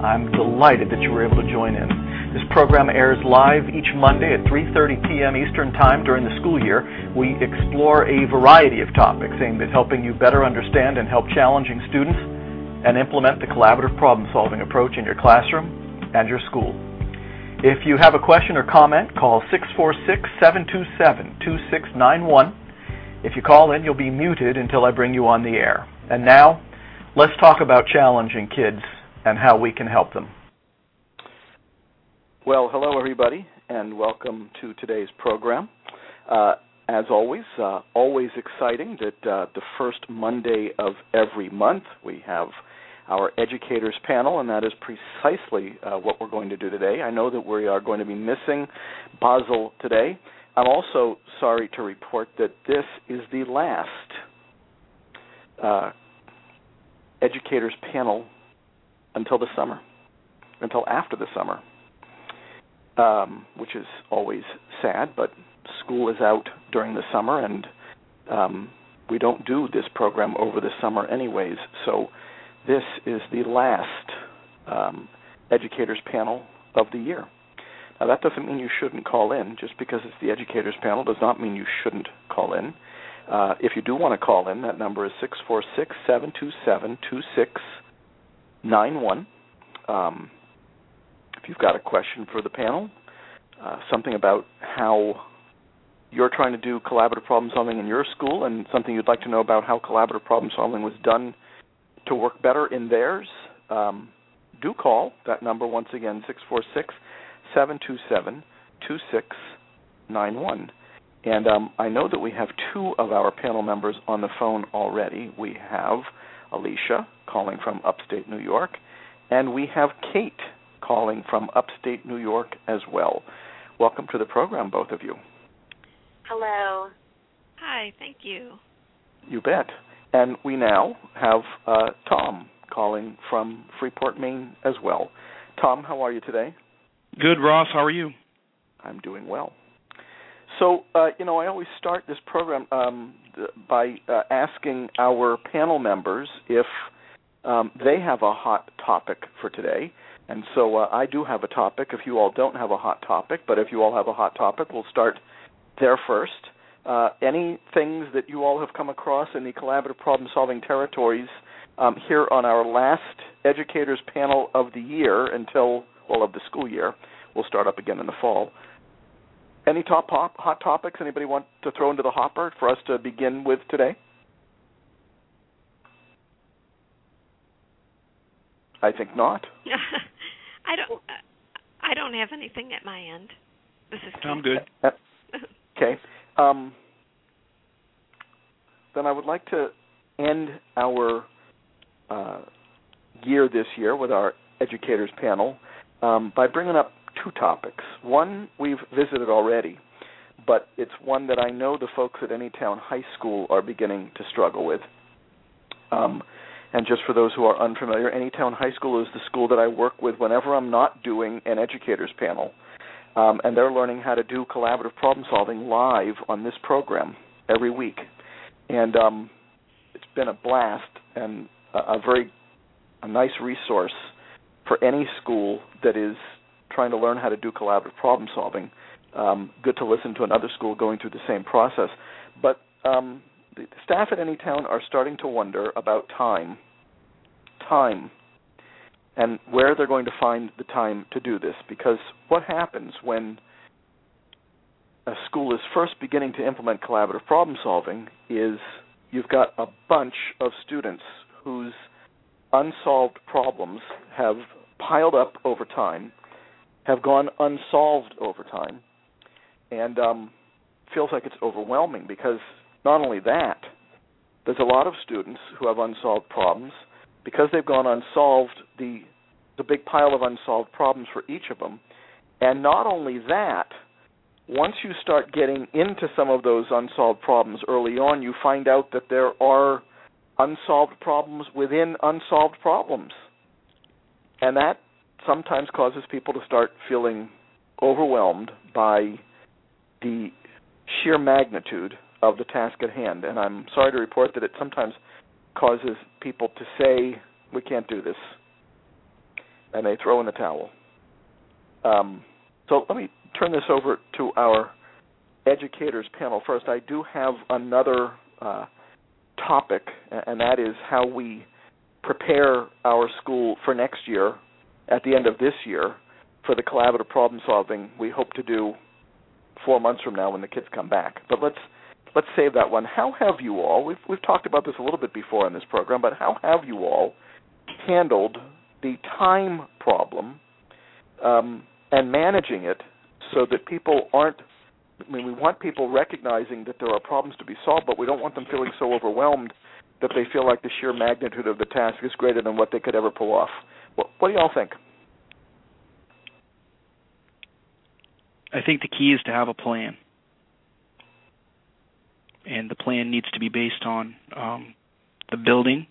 I'm delighted that you were able to join in. This program airs live each Monday at 3:30 p.m. Eastern Time during the school year. We explore a variety of topics aimed at helping you better understand and help challenging students and implement the collaborative problem solving approach in your classroom and your school. If you have a question or comment, call 646 727 2691. If you call in, you'll be muted until I bring you on the air. And now, let's talk about challenging kids and how we can help them. Well, hello, everybody, and welcome to today's program. Uh, as always, uh, always exciting that uh, the first Monday of every month we have our educators panel, and that is precisely uh, what we're going to do today. I know that we are going to be missing Basil today. I'm also sorry to report that this is the last uh, educators panel until the summer, until after the summer, um, which is always sad, but school is out during the summer, and um, we don't do this program over the summer anyways, so this is the last um, educators panel of the year. Now, that doesn't mean you shouldn't call in. Just because it's the educators panel does not mean you shouldn't call in. Uh, if you do want to call in, that number is six four six seven two seven two six nine one. Um, if you've got a question for the panel, uh, something about how you're trying to do collaborative problem solving in your school, and something you'd like to know about how collaborative problem solving was done to work better in theirs, um, do call that number once again, six four six seven two seven two six nine one. And um, I know that we have two of our panel members on the phone already. We have Alicia calling from upstate New York, and we have Kate calling from upstate New York as well. Welcome to the program, both of you. Hello. Hi, thank you. You bet. And we now have uh, Tom calling from Freeport, Maine as well. Tom, how are you today? Good, Ross. How are you? I'm doing well. So, uh, you know, I always start this program um, by uh, asking our panel members if um, they have a hot topic for today. And so uh, I do have a topic. If you all don't have a hot topic, but if you all have a hot topic, we'll start there first. Uh, any things that you all have come across in the collaborative problem solving territories um, here on our last educators panel of the year until, well, of the school year. We'll start up again in the fall. Any top pop, hot topics anybody want to throw into the hopper for us to begin with today? I think not. I don't. I don't have anything at my end. This is. I'm good. okay. Um, then I would like to end our uh, year this year with our educators panel um, by bringing up two topics. One we've visited already, but it's one that I know the folks at Anytown High School are beginning to struggle with. Um, and just for those who are unfamiliar, Anytown High School is the school that I work with whenever I'm not doing an educators panel um, and they're learning how to do collaborative problem solving live on this program every week. And um, it's been a blast and a, a very a nice resource for any school that is trying to learn how to do collaborative problem solving. Um, good to listen to another school going through the same process. But um, the staff at Anytown are starting to wonder about time. Time. and where they're going to find the time to do this. Because what happens when a school is first beginning to implement collaborative problem solving is you've got a bunch of students whose unsolved problems have piled up over time, have gone unsolved over time, and um, feels like it's overwhelming because not only that, there's a lot of students who have unsolved problems because they've gone unsolved. The the big pile of unsolved problems for each of them, and not only that, once you start getting into some of those unsolved problems early on, you find out that there are unsolved problems within unsolved problems. And that sometimes causes people to start feeling overwhelmed by the sheer magnitude of the task at hand. And I'm sorry to report that it sometimes causes people to say, we can't do this. And they throw in the towel. Um, so let me turn this over to our educators panel first. I do have another uh, topic, and that is how we prepare our school for next year at the end of this year for the collaborative problem solving we hope to do four months from now when the kids come back. But let's let's save that one. How have you all? We've we've talked about this a little bit before in this program, but how have you all handled the time problem um, and managing it so that people aren't I mean, we want people recognizing that there are problems to be solved, but we don't want them feeling so overwhelmed that they feel like the sheer magnitude of the task is greater than what they could ever pull off. What, what do y'all think? I think the key is to have a plan, and the plan needs to be based on um, the building,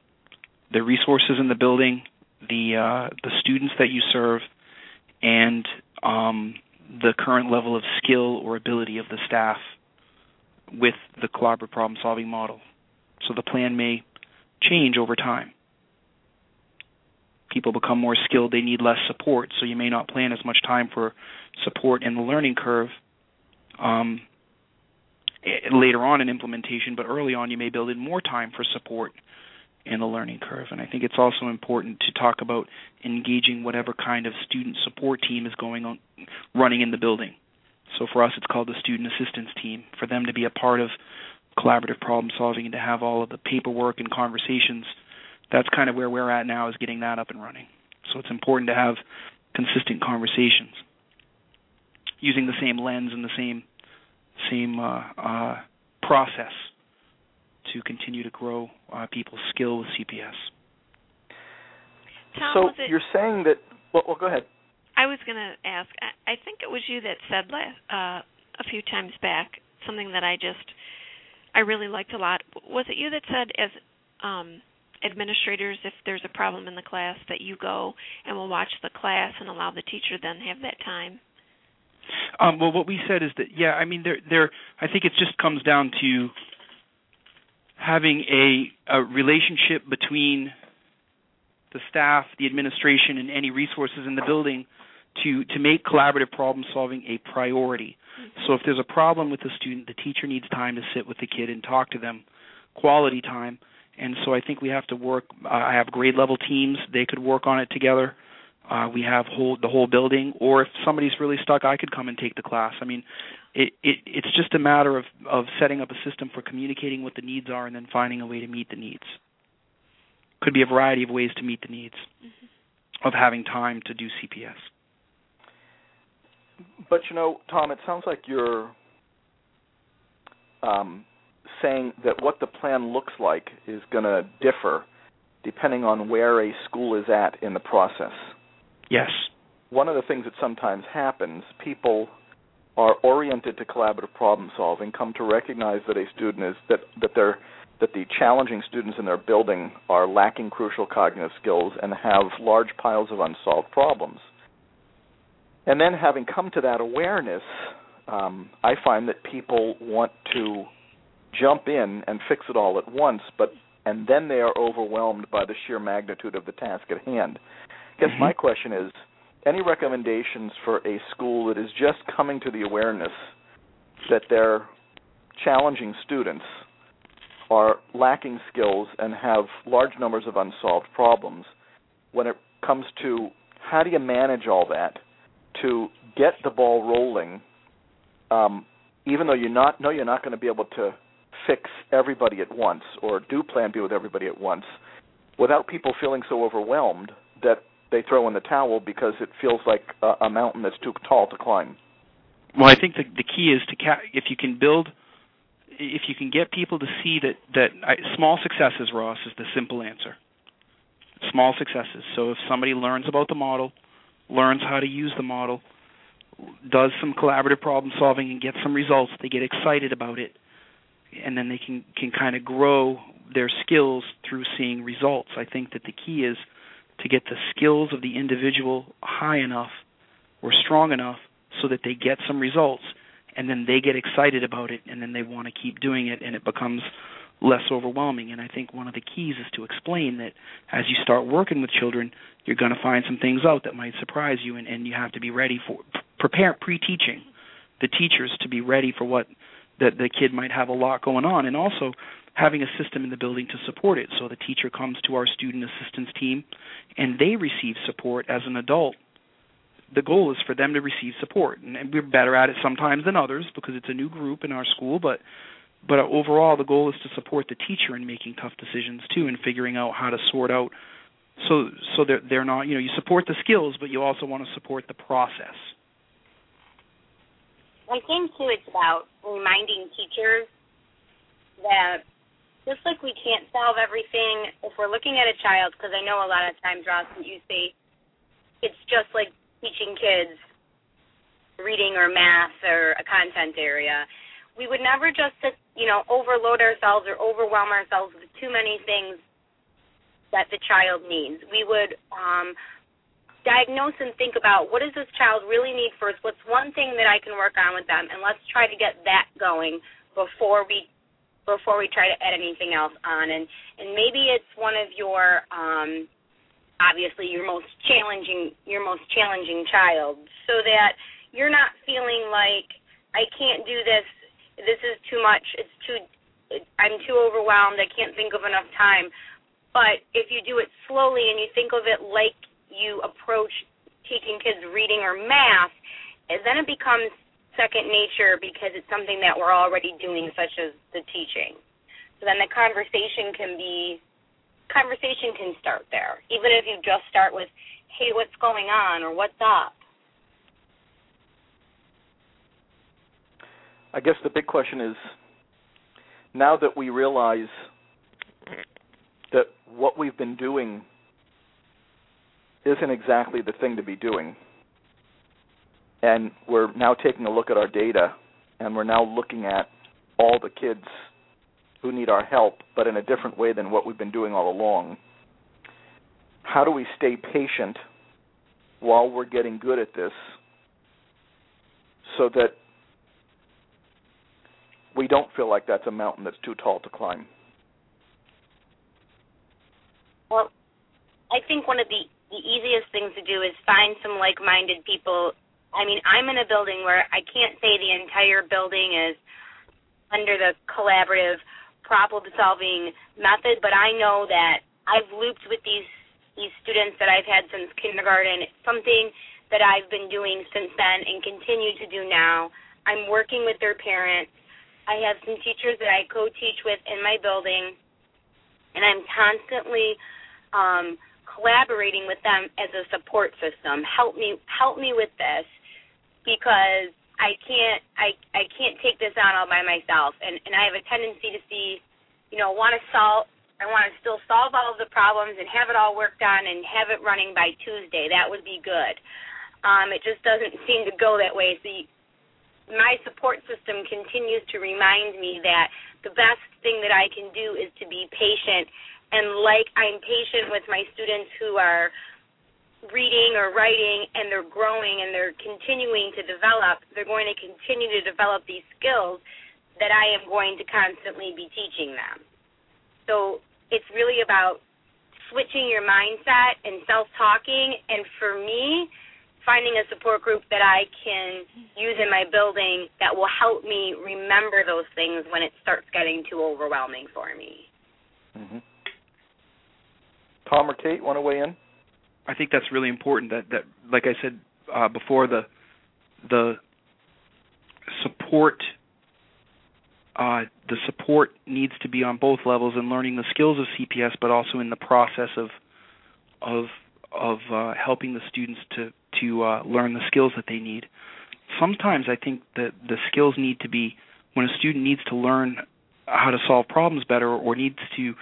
the resources in the building, the uh, the students that you serve, and um, the current level of skill or ability of the staff with the collaborative problem solving model. So the plan may change over time. People become more skilled, they need less support, so you may not plan as much time for support in the learning curve um, later on in implementation, but early on you may build in more time for support in the learning curve. And I think it's also important to talk about engaging whatever kind of student support team is going on running in the building. So for us, it's called the student assistance team. For them to be a part of collaborative problem solving and to have all of the paperwork and conversations, that's kind of where we're at now is getting that up and running. So it's important to have consistent conversations using the same lens and the same same uh, uh, process to continue to grow uh, people's skill with CPS. Tom, so it, you're saying that? Well, well, go ahead. I was going to ask. I, I think it was you that said last, uh, a few times back something that I just I really liked a lot. Was it you that said as um, administrators, if there's a problem in the class, that you go and will watch the class and allow the teacher then have that time? Um, well, what we said is that yeah, I mean, there, there. I think it just comes down to having a, a relationship between the staff, the administration, and any resources in the building to to make collaborative problem solving a priority. Mm-hmm. So if there's a problem with the student, the teacher needs time to sit with the kid and talk to them, quality time. And so I think we have to work. Uh, I have grade level teams; they could work on it together. Uh, we have whole the whole building, or if somebody's really stuck, I could come and take the class. I mean, it, it it's just a matter of of setting up a system for communicating what the needs are and then finding a way to meet the needs. Could be a variety of ways to meet the needs mm-hmm. of having time to do CPS. But you know, Tom, it sounds like you're um, saying that what the plan looks like is going to differ depending on where a school is at in the process. Yes. One of the things that sometimes happens, people are oriented to collaborative problem solving, come to recognize that a student is that that they're that the challenging students in their building are lacking crucial cognitive skills and have large piles of unsolved problems. And then, having come to that awareness, um, I find that people want to jump in and fix it all at once, but and then they are overwhelmed by the sheer magnitude of the task at hand. I guess mm-hmm. my question is any recommendations for a school that is just coming to the awareness that their challenging students are lacking skills and have large numbers of unsolved problems when it comes to how do you manage all that to get the ball rolling, um, even though you not know you're not going to be able to fix everybody at once or do plan B with everybody at once, without people feeling so overwhelmed that they throw in the towel because it feels like a, a mountain that's too tall to climb. Well, I think the the key is to ca- if you can build, if you can get people to see that that I, small successes, Ross, is the simple answer. Small successes. So if somebody learns about the model, learns how to use the model, does some collaborative problem solving and gets some results, they get excited about it, and then they can can kind of grow their skills through seeing results. I think that the key is to get the skills of the individual high enough or strong enough so that they get some results and then they get excited about it and then they want to keep doing it and it becomes less overwhelming and i think one of the keys is to explain that as you start working with children you're going to find some things out that might surprise you and, and you have to be ready for prepare pre-teaching the teachers to be ready for what that the kid might have a lot going on and also having a system in the building to support it. So the teacher comes to our student assistance team and they receive support as an adult. The goal is for them to receive support and, and we're better at it sometimes than others because it's a new group in our school but but overall the goal is to support the teacher in making tough decisions too and figuring out how to sort out so so they're they're not you know you support the skills but you also want to support the process I think too it's about reminding teachers that just like we can't solve everything if we're looking at a child because I know a lot of times Ross you say it's just like teaching kids reading or math or a content area. We would never just you know overload ourselves or overwhelm ourselves with too many things that the child needs. We would um diagnose and think about what does this child really need first? What's one thing that i can work on with them? And let's try to get that going before we before we try to add anything else on. And and maybe it's one of your um obviously your most challenging your most challenging child so that you're not feeling like I can't do this this is too much it's too I'm too overwhelmed I can't think of enough time. But if you do it slowly and you think of it like you approach teaching kids reading or math then it becomes second nature because it's something that we're already doing such as the teaching so then the conversation can be conversation can start there, even if you just start with, hey, what's going on or what's up? I guess the big question is now that we realize that what we've been doing isn't exactly the thing to be doing, and we're now taking a look at our data and we're now looking at all the kids who need our help, but in a different way than what we've been doing all along. How do we stay patient while we're getting good at this so that we don't feel like that's a mountain that's too tall to climb? Well, I think one of the, the easiest things to do is find some like minded people. I mean, I'm in a building where I can't say the entire building is under the collaborative problem solving method, but I know that I've looped with these these students that I've had since kindergarten. It's something that I've been doing since then and continue to do now. I'm working with their parents. I have some teachers that I co-teach with in my building, and I'm constantly um, collaborating with them as a support system. Help me, help me with this because I can't I I can't take this on all by myself and and I have a tendency to see you know want to solve I want to still solve all of the problems and have it all worked on and have it running by Tuesday. That would be good. Um, it just doesn't seem to go that way. So you, my support system continues to remind me that the best thing that I can do is to be patient. And like I'm patient with my students who are reading or writing and they're growing and they're continuing to develop, they're going to continue to develop these skills that I am going to constantly be teaching them. So it's really about switching your mindset and self talking and for me finding a support group that I can use in my building that will help me remember those things when it starts getting too overwhelming for me. Mm-hmm. Tom or Kate want to weigh in? I think that's really important. That that like I said uh, before, the the support uh, the support needs to be on both levels in learning the skills of CPS, but also in the process of of of uh, helping the students to to uh, learn the skills that they need. Sometimes I think that the skills need to be when a student needs to learn how to solve problems better or needs to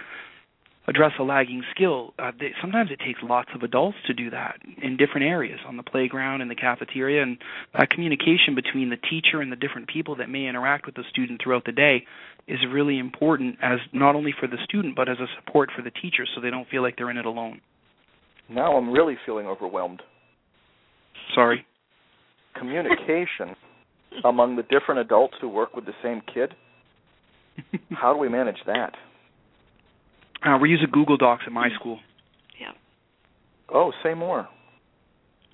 address a lagging skill. Uh, they, sometimes it takes lots of adults to do that in different areas, on the playground, in the cafeteria, and that communication between the teacher and the different people that may interact with the student throughout the day is really important as not only for the student but as a support for the teacher, so they don't feel like they're in it alone. Now I'm really feeling overwhelmed. Sorry. Communication among the different adults who work with the same kid. How do we manage that? Uh, we're using Google Docs at my school. Yeah. Oh, say more.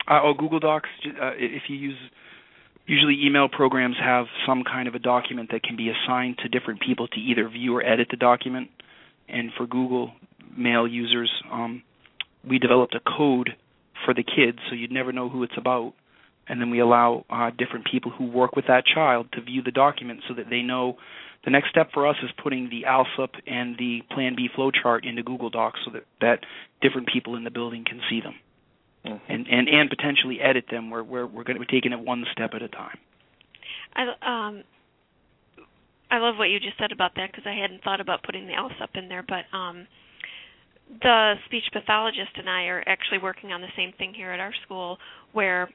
Uh, oh, Google Docs. Uh, if you use, usually email programs have some kind of a document that can be assigned to different people to either view or edit the document. And for Google Mail users, um, we developed a code for the kids, so you'd never know who it's about. And then we allow uh, different people who work with that child to view the document so that they know the next step for us is putting the ALSUP and the Plan B flowchart into Google Docs so that, that different people in the building can see them. Mm-hmm. And, and and potentially edit them. We're we're we're going to be taking it one step at a time. I um I love what you just said about that because I hadn't thought about putting the ALSUP in there, but um the speech pathologist and I are actually working on the same thing here at our school where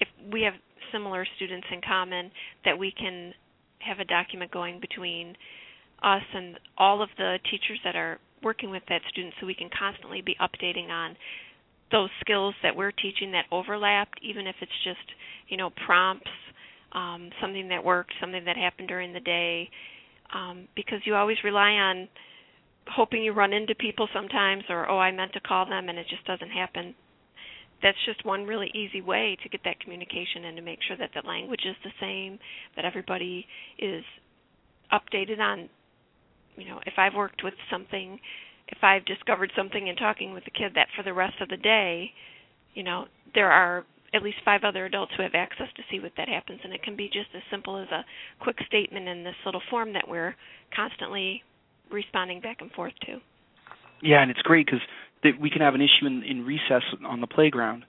if we have similar students in common that we can have a document going between us and all of the teachers that are working with that student so we can constantly be updating on those skills that we're teaching that overlapped even if it's just you know prompts um, something that worked something that happened during the day um, because you always rely on hoping you run into people sometimes or oh i meant to call them and it just doesn't happen that's just one really easy way to get that communication and to make sure that the language is the same, that everybody is updated on you know, if I've worked with something, if I've discovered something in talking with the kid that for the rest of the day, you know, there are at least five other adults who have access to see what that happens and it can be just as simple as a quick statement in this little form that we're constantly responding back and forth to. Yeah, and it's great because we can have an issue in, in recess on the playground,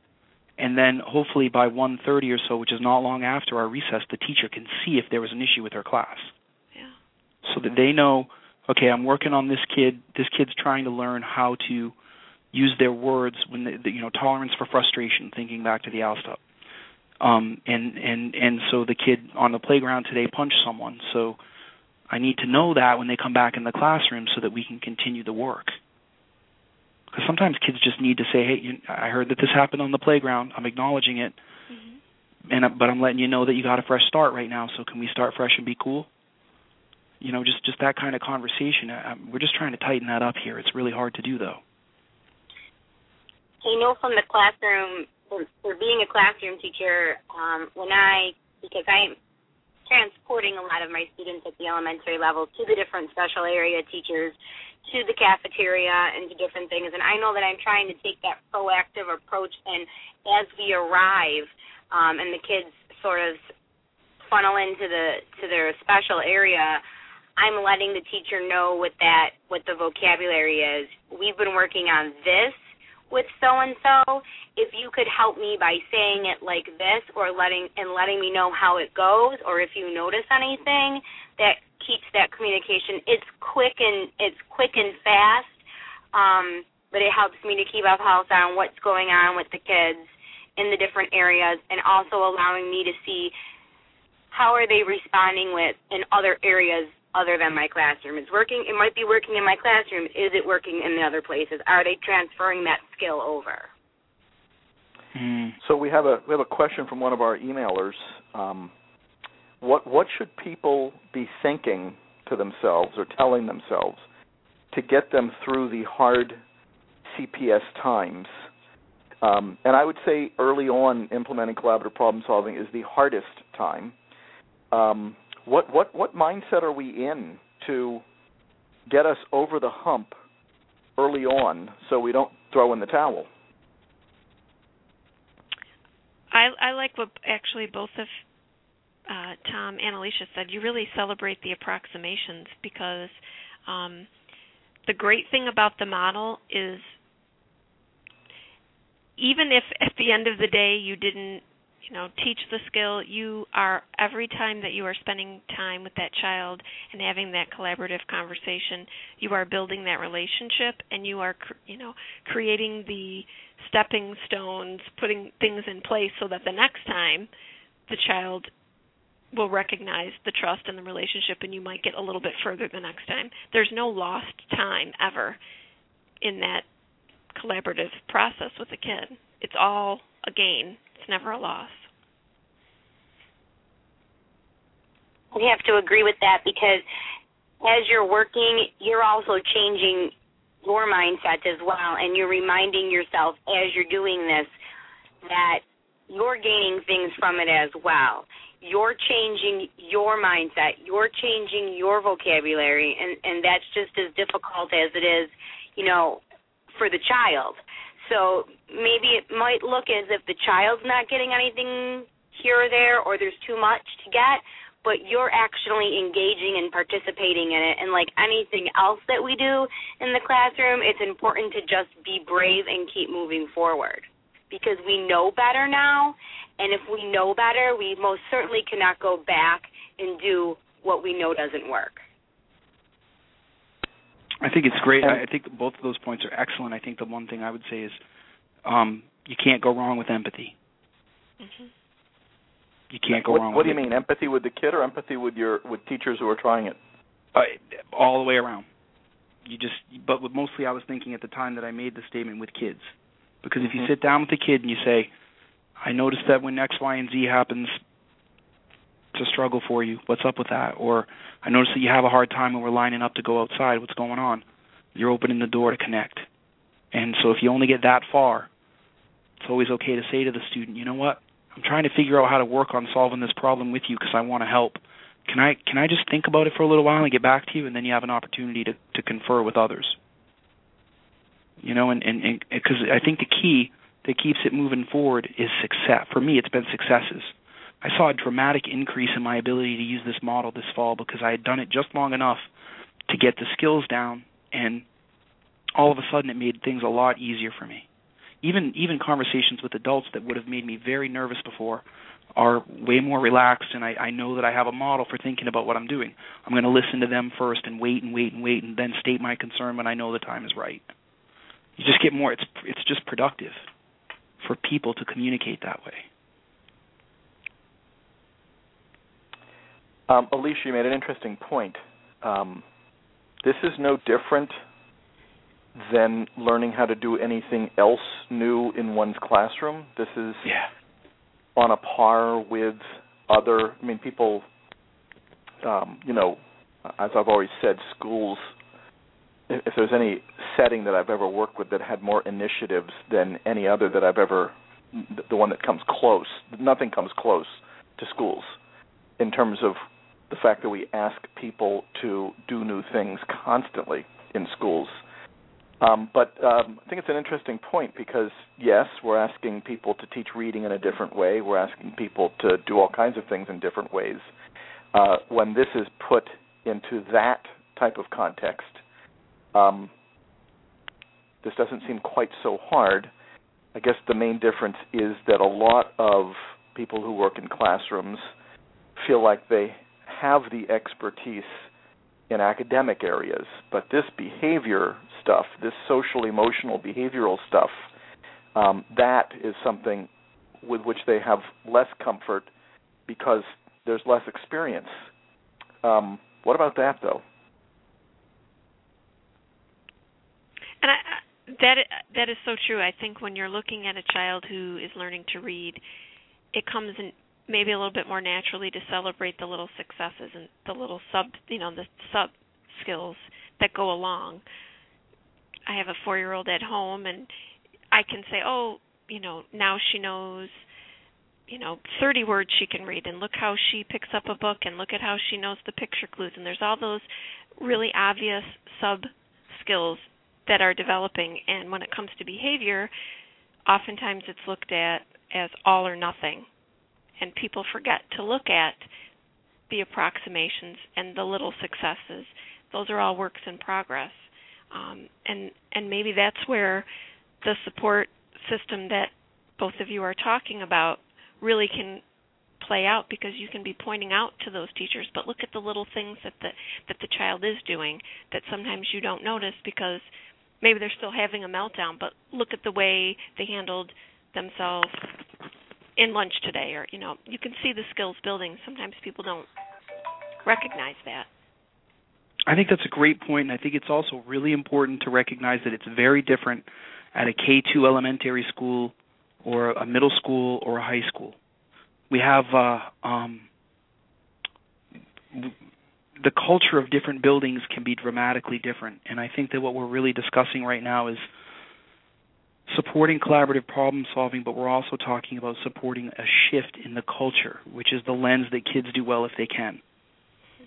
and then hopefully by 1:30 or so, which is not long after our recess, the teacher can see if there was an issue with her class. Yeah. So that they know, okay, I'm working on this kid. This kid's trying to learn how to use their words when they, the, you know tolerance for frustration, thinking back to the ALSUP. Um, and and and so the kid on the playground today punched someone. So I need to know that when they come back in the classroom, so that we can continue the work because sometimes kids just need to say, "Hey, you, I heard that this happened on the playground. I'm acknowledging it, mm-hmm. and uh, but I'm letting you know that you got a fresh start right now. So can we start fresh and be cool?" You know, just just that kind of conversation. I, we're just trying to tighten that up here. It's really hard to do, though. I know from the classroom, for, for being a classroom teacher, um, when I because I'm transporting a lot of my students at the elementary level to the different special area teachers to the cafeteria and to different things. And I know that I'm trying to take that proactive approach. And as we arrive, um, and the kids sort of funnel into the to their special area, I'm letting the teacher know what that what the vocabulary is. We've been working on this with so and so. If you could help me by saying it like this, or letting and letting me know how it goes, or if you notice anything that keeps that communication. It's quick and it's quick and fast, um, but it helps me to keep up pulse on what's going on with the kids in the different areas, and also allowing me to see how are they responding with in other areas other than my classroom. It's working. It might be working in my classroom. Is it working in the other places? Are they transferring that skill over? Mm. So we have a we have a question from one of our emailers. Um, what what should people be thinking to themselves or telling themselves to get them through the hard CPS times? Um, and I would say early on, implementing collaborative problem solving is the hardest time. Um, what what what mindset are we in to get us over the hump early on, so we don't throw in the towel? I I like what actually both of uh, Tom and Alicia said. You really celebrate the approximations because um, the great thing about the model is even if at the end of the day you didn't you know teach the skill you are every time that you are spending time with that child and having that collaborative conversation you are building that relationship and you are you know creating the stepping stones putting things in place so that the next time the child will recognize the trust and the relationship and you might get a little bit further the next time there's no lost time ever in that collaborative process with a kid it's all a gain it's never a loss. We have to agree with that because as you're working, you're also changing your mindset as well, and you're reminding yourself as you're doing this that you're gaining things from it as well. You're changing your mindset, you're changing your vocabulary, and, and that's just as difficult as it is, you know, for the child. So maybe it might look as if the child's not getting anything here or there, or there's too much to get, but you're actually engaging and participating in it. And like anything else that we do in the classroom, it's important to just be brave and keep moving forward because we know better now. And if we know better, we most certainly cannot go back and do what we know doesn't work. I think it's great. I think both of those points are excellent. I think the one thing I would say is um, you can't go wrong with empathy. Mm-hmm. You can't go what, wrong. What with do you it. mean, empathy with the kid or empathy with your with teachers who are trying it? Uh, all the way around. You just, but what mostly I was thinking at the time that I made the statement with kids, because if you Mhm. sit down with a kid and you say, "I noticed that when X, Y, and Z happens, it's a struggle for you. What's up with that?" Or I noticed that you have a hard time when we're lining up to go outside. What's going on? You're opening the door to connect. And so if you only get that far, it's always okay to say to the student, "You know what? I'm trying to figure out how to work on solving this problem with you because I want to help. Can I can I just think about it for a little while and get back to you, and then you have an opportunity to to confer with others. You know, and and because I think the key that keeps it moving forward is success. For me, it's been successes. I saw a dramatic increase in my ability to use this model this fall because I had done it just long enough to get the skills down, and all of a sudden it made things a lot easier for me even even conversations with adults that would have made me very nervous before are way more relaxed and I, I know that I have a model for thinking about what I'm doing. I'm going to listen to them first and wait and wait and wait and then state my concern when I know the time is right. You just get more it's it's just productive for people to communicate that way. Um, Alicia, you made an interesting point. Um, this is no different than learning how to do anything else new in one's classroom. This is yeah. on a par with other. I mean, people. Um, you know, as I've always said, schools. If, there's any setting that I've ever worked with that had more initiatives than any other that I've ever, the one that comes close, nothing comes close to schools in terms of the fact that we ask people to do new things constantly in schools. Um, but um, I think it's an interesting point because yes, we're asking people to teach reading in a different way. We're asking people to do all kinds of things in different ways. Uh, when this is put into that type of context, um, this doesn't seem quite so hard. I guess the main difference is that a lot of people who work in classrooms feel like they have the expertise in academic areas, but this behavior stuff, this social emotional behavioral stuff, um, that is something with which they have less comfort because there's less experience. Um, what about that, though? And I, that that is so true. I think when you're looking at a child who is learning to read, it comes in maybe a little bit more naturally to celebrate the little successes and the little sub, you know, the sub skills that go along. I have a 4-year-old at home and I can say, "Oh, you know, now she knows you know 30 words she can read and look how she picks up a book and look at how she knows the picture clues and there's all those really obvious sub skills that are developing. And when it comes to behavior oftentimes it's looked at as all or nothing, and people forget to look at the approximations and the little successes. Those are all works in progress, um, and and maybe that's where the support system that both of you are talking about really can play out because you can be pointing out to those teachers but look at the little things that the that the child is doing that sometimes you don't notice because maybe they're still having a meltdown but look at the way they handled themselves in lunch today or you know you can see the skills building sometimes people don't recognize that I think that's a great point, and I think it's also really important to recognize that it's very different at a K2 elementary school or a middle school or a high school. We have uh, um, the culture of different buildings can be dramatically different, and I think that what we're really discussing right now is supporting collaborative problem solving, but we're also talking about supporting a shift in the culture, which is the lens that kids do well if they can.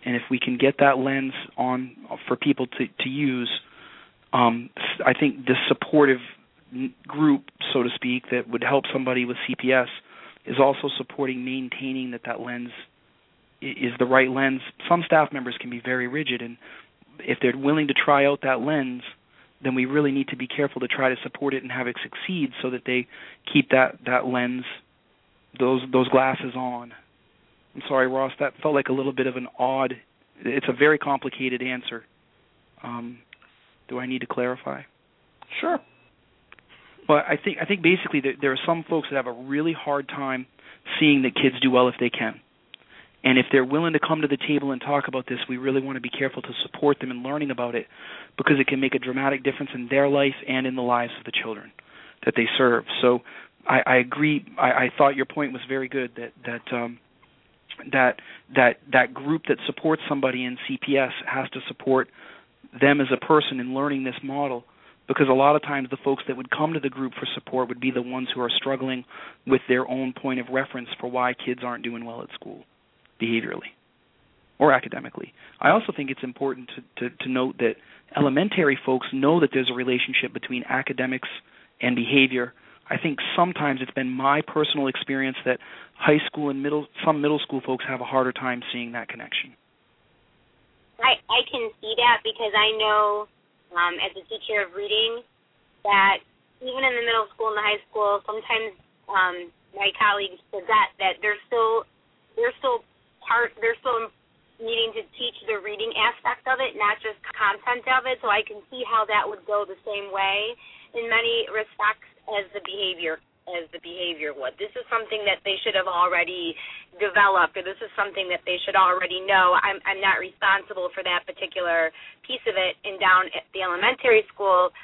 And if we can get that lens on for people to to use, um, I think this supportive group, so to speak, that would help somebody with CPS is also supporting maintaining that that lens is the right lens. Some staff members can be very rigid, and if they're willing to try out that lens, then we really need to be careful to try to support it and have it succeed, so that they keep that that lens, those those glasses on. I'm sorry, Ross. That felt like a little bit of an odd. It's a very complicated answer. Um, do I need to clarify? Sure. But I think I think basically there, there are some folks that have a really hard time seeing that kids do well if they can. And if they're willing to come to the table and talk about this, we really want to be careful to support them in learning about it because it can make a dramatic difference in their life and in the lives of the children that they serve. So I, I agree. I, I thought your point was very good that that um, that that that group that supports somebody in CPS has to support them as a person in learning this model because a lot of times the folks that would come to the group for support would be the ones who are struggling with their own point of reference for why kids aren't doing well at school behaviorally or academically. I also think it's important to, to, to note that elementary folks know that there's a relationship between academics and behavior. I think sometimes it's been my personal experience that high school and middle some middle school folks have a harder time seeing that connection. I I can see that because I know um, as a teacher of reading that even in the middle school and the high school, sometimes um, my colleagues forget that they're still they're still part they're still needing to teach the reading aspect of it, not just content of it. So I can see how that would go the same way in many respects as the behavior as the behavior would. This is something that they should have already developed, or this is something that they should already know. I'm I'm not responsible for that particular piece of it. And down at the elementary school,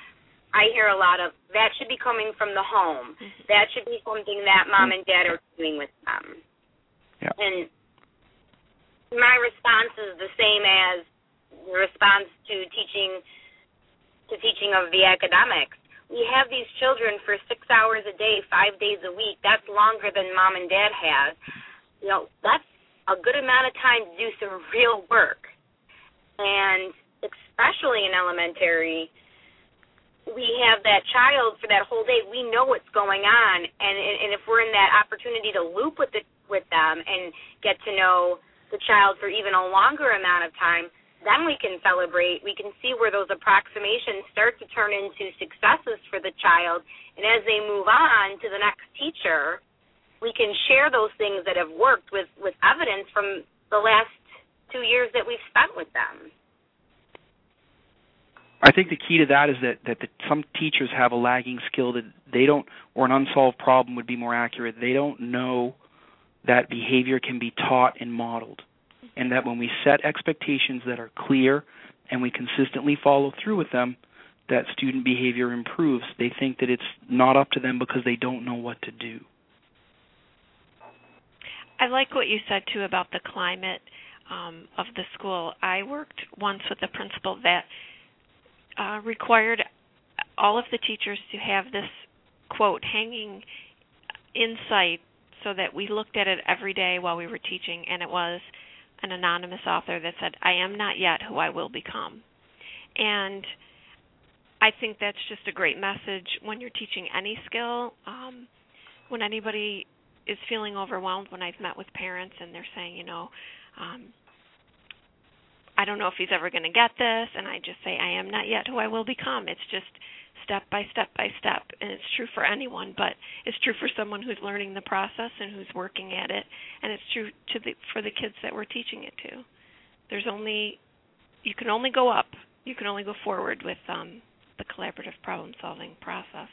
I hear a lot of that should be coming from the home. Mm-hmm. That should be something that mom and dad are doing with them. Yeah. And my response is the same as the response to teaching to teaching of the academics we have these children for six hours a day, five days a week. That's longer than mom and dad had. You know, that's a good amount of time to do some real work. And especially in elementary, we have that child for that whole day. We know what's going on, and and if we're in that opportunity to loop with the with them and get to know the child for even a longer amount of time, then we can celebrate. We can see where those approximations start to turn into successes for the child. And as they move on to the next teacher, we can share those things that have worked with, with evidence from the last two years that we've spent with them. I think the key to that is that that the, some teachers have a lagging skill that they don't, or an unsolved problem would be more accurate. They don't know that behavior can be taught and modeled and that when we set expectations that are clear and we consistently follow through with them, that student behavior improves. They think that it's not up to them because they don't know what to do. I like what you said too about the climate um, of the school. I worked once with a principal that uh, required all of the teachers to have this quote hanging in sight so that we looked at it every day while we were teaching, and it was an anonymous author that said, I am not yet who I will become. And I think that's just a great message when you're teaching any skill. Um, when anybody is feeling overwhelmed when I've met with parents and they're saying, you know, um I don't know if he's ever going to get this and I just say I am not yet who I will become. It's just step by step by step. And it's true for anyone but it's true for someone who's learning the process and who's working at it. And it's true to the for the kids that we're teaching it to. There's only you can only go up. You can only go forward with um the collaborative problem solving process.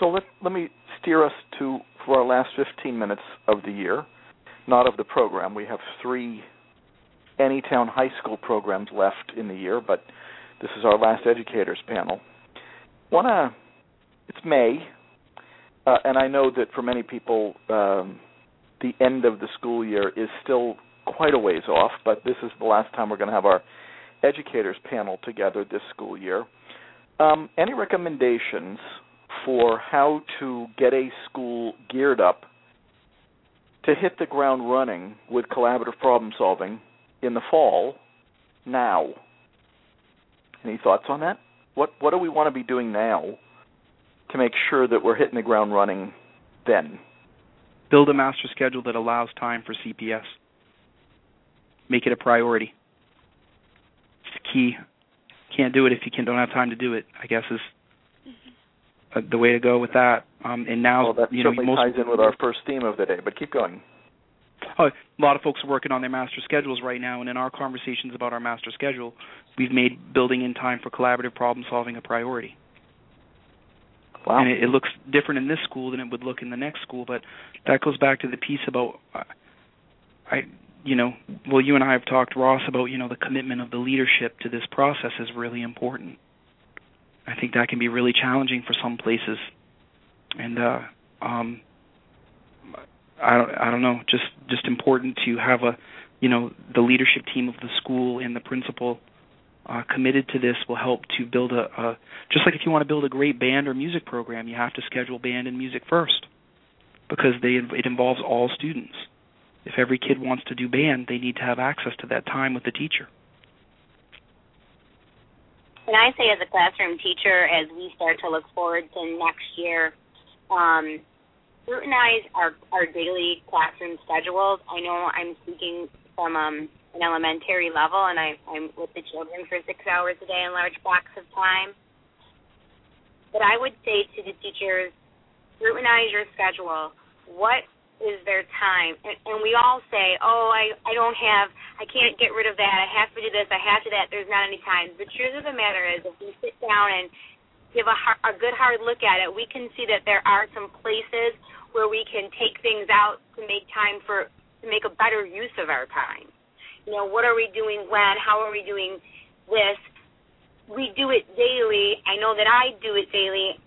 So let let me steer us to for our last 15 minutes of the year not of the program. We have three Anytown High School programs left in the year, but this is our last educators panel. Wanna? It's May, uh, and I know that for many people, um, the end of the school year is still quite a ways off. But this is the last time we're going to have our educators panel together this school year. Um, any recommendations for how to get a school geared up to hit the ground running with collaborative problem solving in the fall now. Any thoughts on that? What what do we want to be doing now to make sure that we're hitting the ground running then? Build a master schedule that allows time for CPS. Make it a priority. It's the key. Can't do it if you can, don't have time to do it. I guess is uh, the way to go with that. Um, and now, well, that you know, certainly most ties in with our first theme of the day. But keep going. A lot of folks are working on their master schedules right now, and in our conversations about our master schedule, we've made building in time for collaborative problem solving a priority. Wow. And it, it looks different in this school than it would look in the next school, but that goes back to the piece about, uh, I, you know, well, you and I have talked, Ross, about you know the commitment of the leadership to this process is really important. I think that can be really challenging for some places, and uh, um, I don't I don't know, just just important to have a you know the leadership team of the school and the principal uh, committed to this will help to build a, a just like if you want to build a great band or music program, you have to schedule band and music first because they it involves all students. If every kid wants to do band, they need to have access to that time with the teacher. And I say, as a classroom teacher, as we start to look forward to next year, um, scrutinize our our daily classroom schedules. I know I'm speaking from um, an elementary level, and I, I'm with the children for six hours a day in large blocks of time. But I would say to the teachers, scrutinize your schedule. What is their time? And, and we all say, oh, I I don't have, I can't get rid of that. I have to do this. I have to do that. There's not any time. The truth of the matter is, if we sit down and give a, a good hard look at it, we can see that there are some places where we can take things out to make time for to make a better use of our time. You know, what are we doing when? How are we doing this? We do it daily. I know that I do it daily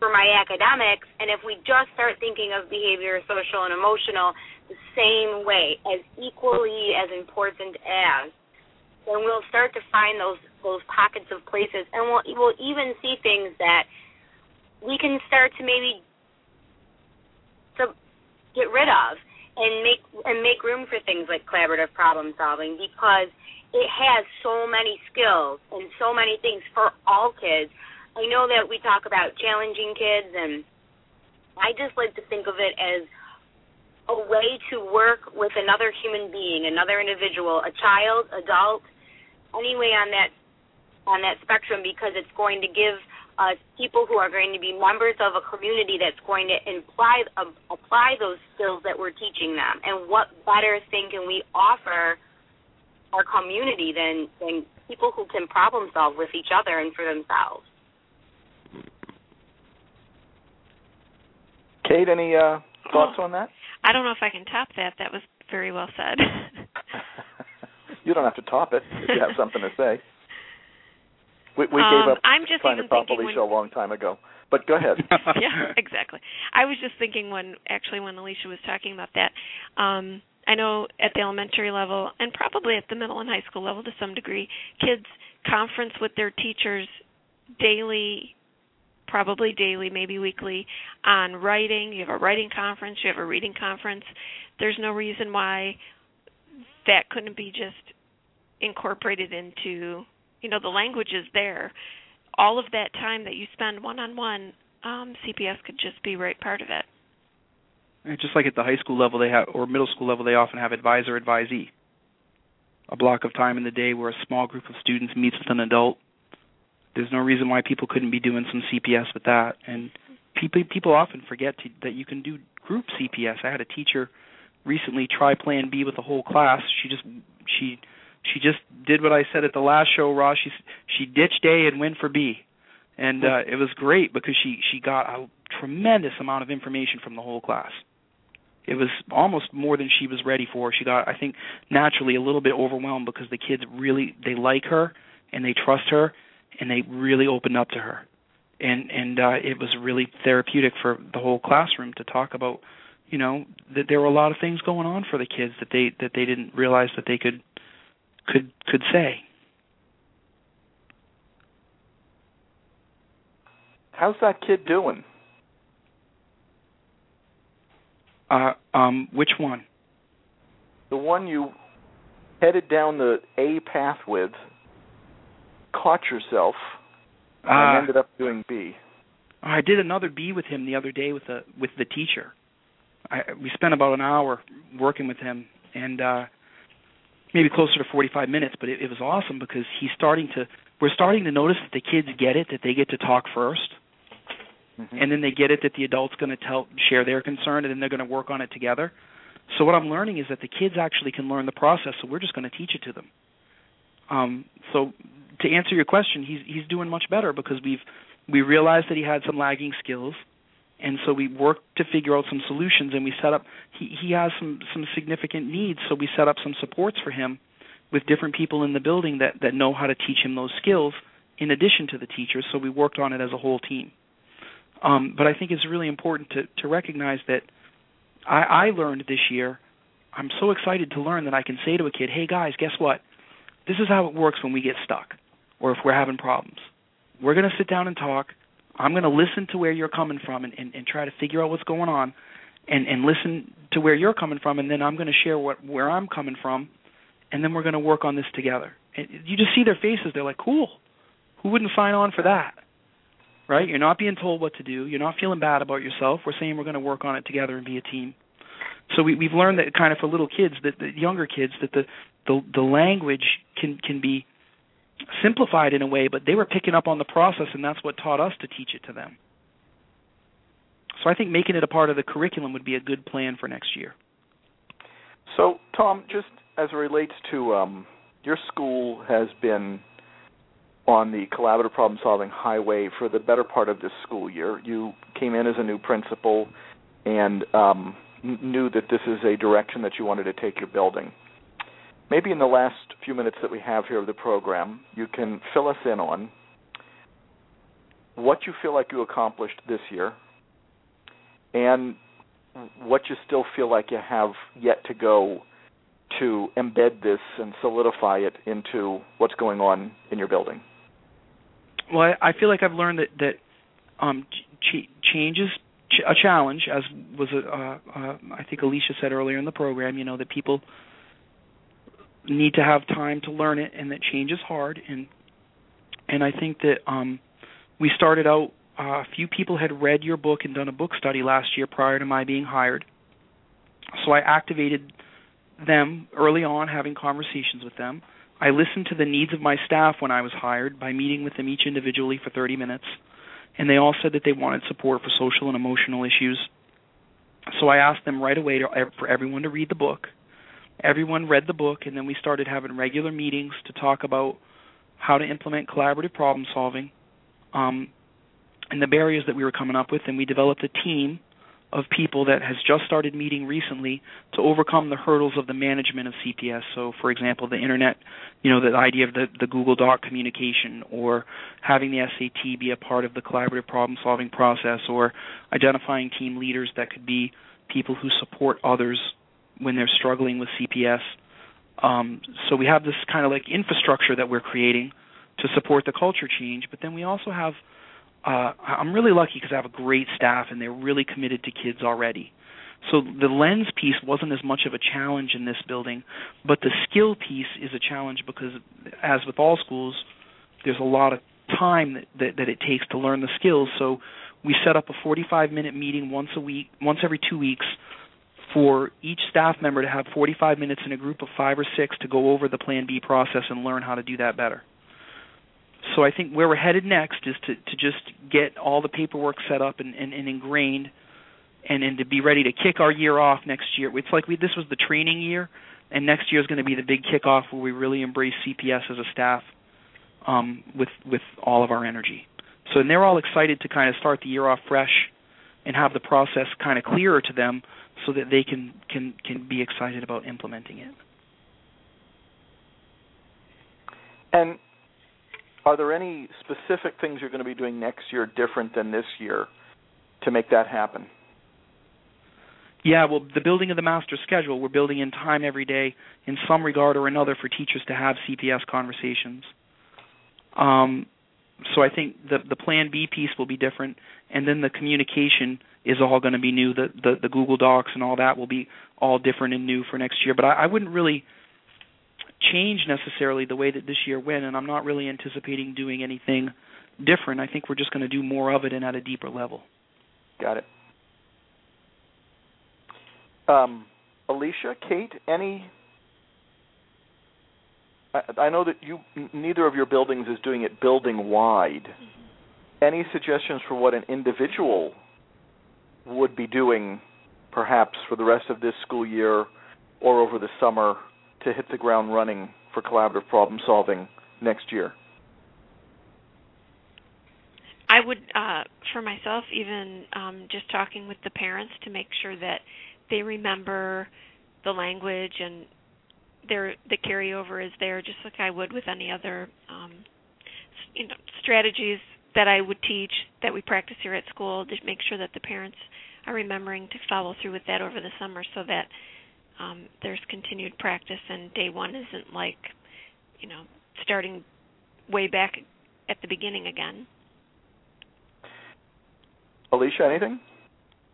for my academics, and if we just start thinking of behavior, social, and emotional the same way, as equally as important as, then we'll start to find those those pockets of places, and we'll we'll even see things that we can start to maybe get rid of and make and make room for things like collaborative problem solving because it has so many skills and so many things for all kids. I know that we talk about challenging kids and I just like to think of it as a way to work with another human being, another individual, a child, adult, anyway on that on that spectrum because it's going to give uh, people who are going to be members of a community that's going to imply, uh, apply those skills that we're teaching them. And what better thing can we offer our community than, than people who can problem solve with each other and for themselves? Kate, any uh, thoughts oh, on that? I don't know if I can top that. That was very well said. you don't have to top it if you have something to say. We, we um, gave up I'm just trying even to properly when, a long time ago. But go ahead. yeah, exactly. I was just thinking when actually when Alicia was talking about that. Um, I know at the elementary level and probably at the middle and high school level to some degree, kids conference with their teachers daily, probably daily, maybe weekly, on writing. You have a writing conference, you have a reading conference. There's no reason why that couldn't be just incorporated into you know the language is there all of that time that you spend one on one, um, CPS could just be right part of it. And just like at the high school level, they have or middle school level, they often have advisor advisee, a block of time in the day where a small group of students meets with an adult. There's no reason why people couldn't be doing some CPS with that, and people people often forget to, that you can do group CPS. I had a teacher recently try Plan B with the whole class. She just she she just did what I said at the last show, Ross. She she ditched A and went for B, and uh, it was great because she she got a tremendous amount of information from the whole class. It was almost more than she was ready for. She got, I think, naturally a little bit overwhelmed because the kids really they like her and they trust her and they really opened up to her, and and uh, it was really therapeutic for the whole classroom to talk about, you know, that there were a lot of things going on for the kids that they that they didn't realize that they could could could say. How's that kid doing? Uh, um, which one? The one you headed down the A path with, caught yourself, and Uh, ended up doing B. I did another B with him the other day with the with the teacher. I, we spent about an hour working with him, and uh, maybe closer to 45 minutes. But it, it was awesome because he's starting to. We're starting to notice that the kids get it that they get to talk 1st Mm-hmm. and then they get it that the adult's going to tell share their concern, and then they're going to work on it together. So what I'm learning is that the kids actually can learn the process, so we're just going to teach it to them. Um, so to answer your question, he's he's doing much better because we've we realized that he had some lagging skills, and so we worked to figure out some solutions, and we set up. He he has some some significant needs, so we set up some supports for him with different people in the building that that know how to teach him those skills in addition to the teachers. So we worked on it as a whole team. Um, but I think it's really important to to recognize that I, I learned this year. I'm so excited to learn that I can say to a kid, "Hey guys, guess what? This is how it works when we get stuck, or if we're having problems. We're going to sit down and talk. I'm going to listen to where you're coming from and, and, and try to figure out what's going on, and and listen to where you're coming from, and then I'm going to share what where I'm coming from, and then we're going to work on this together. And you just see their faces; they're like, "Cool. Who wouldn't sign on for that?" Right? You're not being told what to do. You're not feeling bad about yourself. We're saying we're going to work on it together and be a team. So we, we've learned that kind of for little kids, that the younger kids, that the the, the language can can be simplified in a way, but they were picking up on the process, and that's what taught us to teach it to them. So I think making it a part of the curriculum would be a good plan for next year. So, Tom, just as it relates to um, your school has been on the collaborative problem solving highway for the better part of this school year. You came in as a new principal and um, knew that this is a direction that you wanted to take your building. Maybe in the last few minutes that we have here of the program, you can fill us in on what you feel like you accomplished this year and what you still feel like you have yet to go to embed this and solidify it into what's going on in your building. Well, I, I feel like I've learned that that um, ch- change is ch- a challenge, as was uh, uh, I think Alicia said earlier in the program. You know that people need to have time to learn it, and that change is hard. And and I think that um, we started out. Uh, a few people had read your book and done a book study last year prior to my being hired. So I activated them early on, having conversations with them. I listened to the needs of my staff when I was hired by meeting with them each individually for 30 minutes, and they all said that they wanted support for social and emotional issues. So I asked them right away to, for everyone to read the book. Everyone read the book, and then we started having regular meetings to talk about how to implement collaborative problem solving um, and the barriers that we were coming up with. And we developed a team of people that has just started meeting recently to overcome the hurdles of the management of CPS. So, for example, the internet, you know, the idea of the, the Google Doc communication, or having the SAT be a part of the collaborative problem solving process, or identifying team leaders that could be people who support others when they're struggling with CPS. Um, so we have this kind of like infrastructure that we're creating to support the culture change, but then we also have uh, I'm really lucky because I have a great staff and they're really committed to kids already. So the lens piece wasn't as much of a challenge in this building, but the skill piece is a challenge because, as with all schools, there's a lot of time that, that that it takes to learn the skills. So we set up a 45 minute meeting once a week, once every two weeks, for each staff member to have 45 minutes in a group of five or six to go over the Plan B process and learn how to do that better. So I think where we're headed next is to, to just get all the paperwork set up and, and, and ingrained and, and to be ready to kick our year off next year. It's like we, this was the training year, and next year is going to be the big kickoff where we really embrace CPS as a staff um, with with all of our energy. So and they're all excited to kind of start the year off fresh and have the process kind of clearer to them so that they can can can be excited about implementing it. And are there any specific things you're going to be doing next year different than this year to make that happen? Yeah, well, the building of the master schedule, we're building in time every day in some regard or another for teachers to have CPS conversations. Um, so I think the the Plan B piece will be different, and then the communication is all going to be new. The, the the Google Docs and all that will be all different and new for next year. But I, I wouldn't really change necessarily the way that this year went, and I'm not really anticipating doing anything different. I think we're just going to do more of it and at a deeper level. Got it. Um, Alicia, Kate, any? I, know that you neither of your buildings is doing it building wide. Mm-hmm. Any suggestions for what an individual would be doing, perhaps for the rest of this school year or over the summer, to hit the ground running for collaborative problem solving next year? I would, uh, for myself, even um, just talking with the parents to make sure that they remember the language and their the carryover is there, just like I would with any other um, you know strategies that I would teach that we practice here at school. To make sure that the parents are remembering to follow through with that over the summer, so that um, there's continued practice and day one isn't like you know starting way back at the beginning again. Alicia, anything?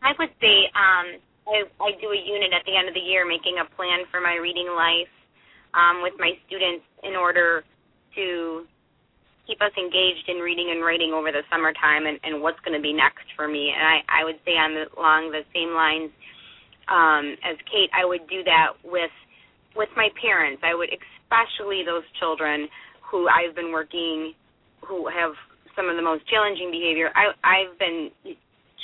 I would say um, I, I do a unit at the end of the year making a plan for my reading life um, with my students in order to keep us engaged in reading and writing over the summertime and, and what's going to be next for me. And I, I would say on the, along the same lines um, as Kate, I would do that with with my parents. I would especially those children who I've been working who have some of the most challenging behavior. I, I've been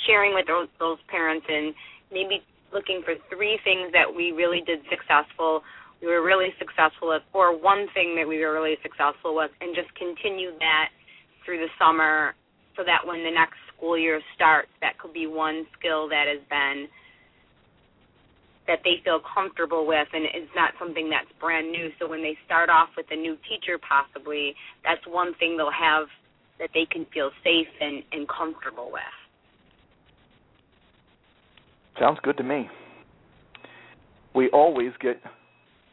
sharing with those, those parents and maybe looking for three things that we really did successful we were really successful with, or one thing that we were really successful with and just continue that through the summer so that when the next school year starts that could be one skill that has been that they feel comfortable with and it's not something that's brand new so when they start off with a new teacher possibly that's one thing they'll have that they can feel safe and, and comfortable with Sounds good to me. We always get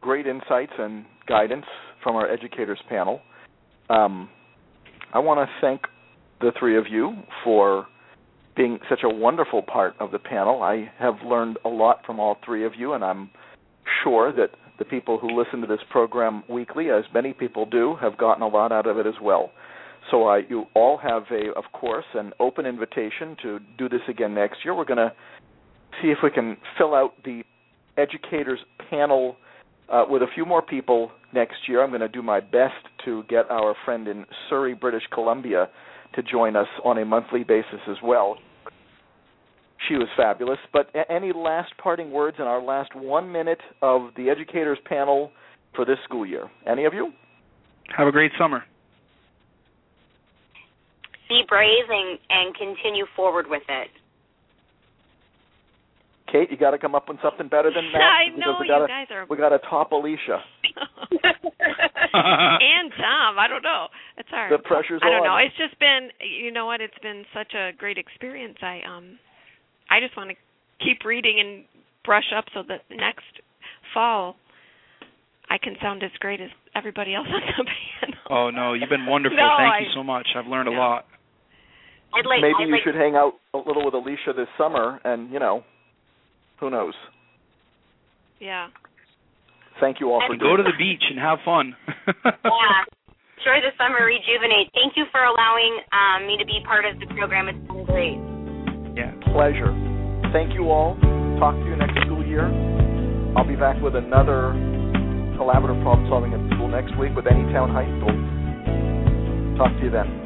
great insights and guidance from our educators panel. Um, I want to thank the three of you for being such a wonderful part of the panel. I have learned a lot from all three of you, and I'm sure that the people who listen to this program weekly, as many people do, have gotten a lot out of it as well. So I, you all have a, of course, an open invitation to do this again next year. We're going to see if we can fill out the educators panel uh, with a few more people next year. I'm going to do my best to get our friend in Surrey, British Columbia, to join us on a monthly basis as well. She was fabulous. But a- any last parting words in our last one minute of the educators panel for this school year? Any of you? Have a great summer. Be brave and, and continue forward with it. Kate, you got to come up with something better than that. I know we gotta, you guys are. We got to top Alicia. and Tom, I don't know. It's hard. The pressure's I don't on. know. It's just been, you know what? It's been such a great experience. I um, I just want to keep reading and brush up so that next fall I can sound as great as everybody else on the panel. Oh no, you've been wonderful. No, Thank I- you so much. I've learned Yeah. a lot. I'd like, Maybe I'd you like, should hang out a little with Alicia this summer, and you know, who knows? Yeah. Thank you all for And go doing to the beach and have fun. Yeah. enjoy the summer, rejuvenate. Thank you for allowing um, me to be part of the program. It's been great. Yeah. Pleasure. Thank you all. Talk to you next school year. I'll be back with another collaborative problem solving at school next week with Anytown High School. Talk to you then.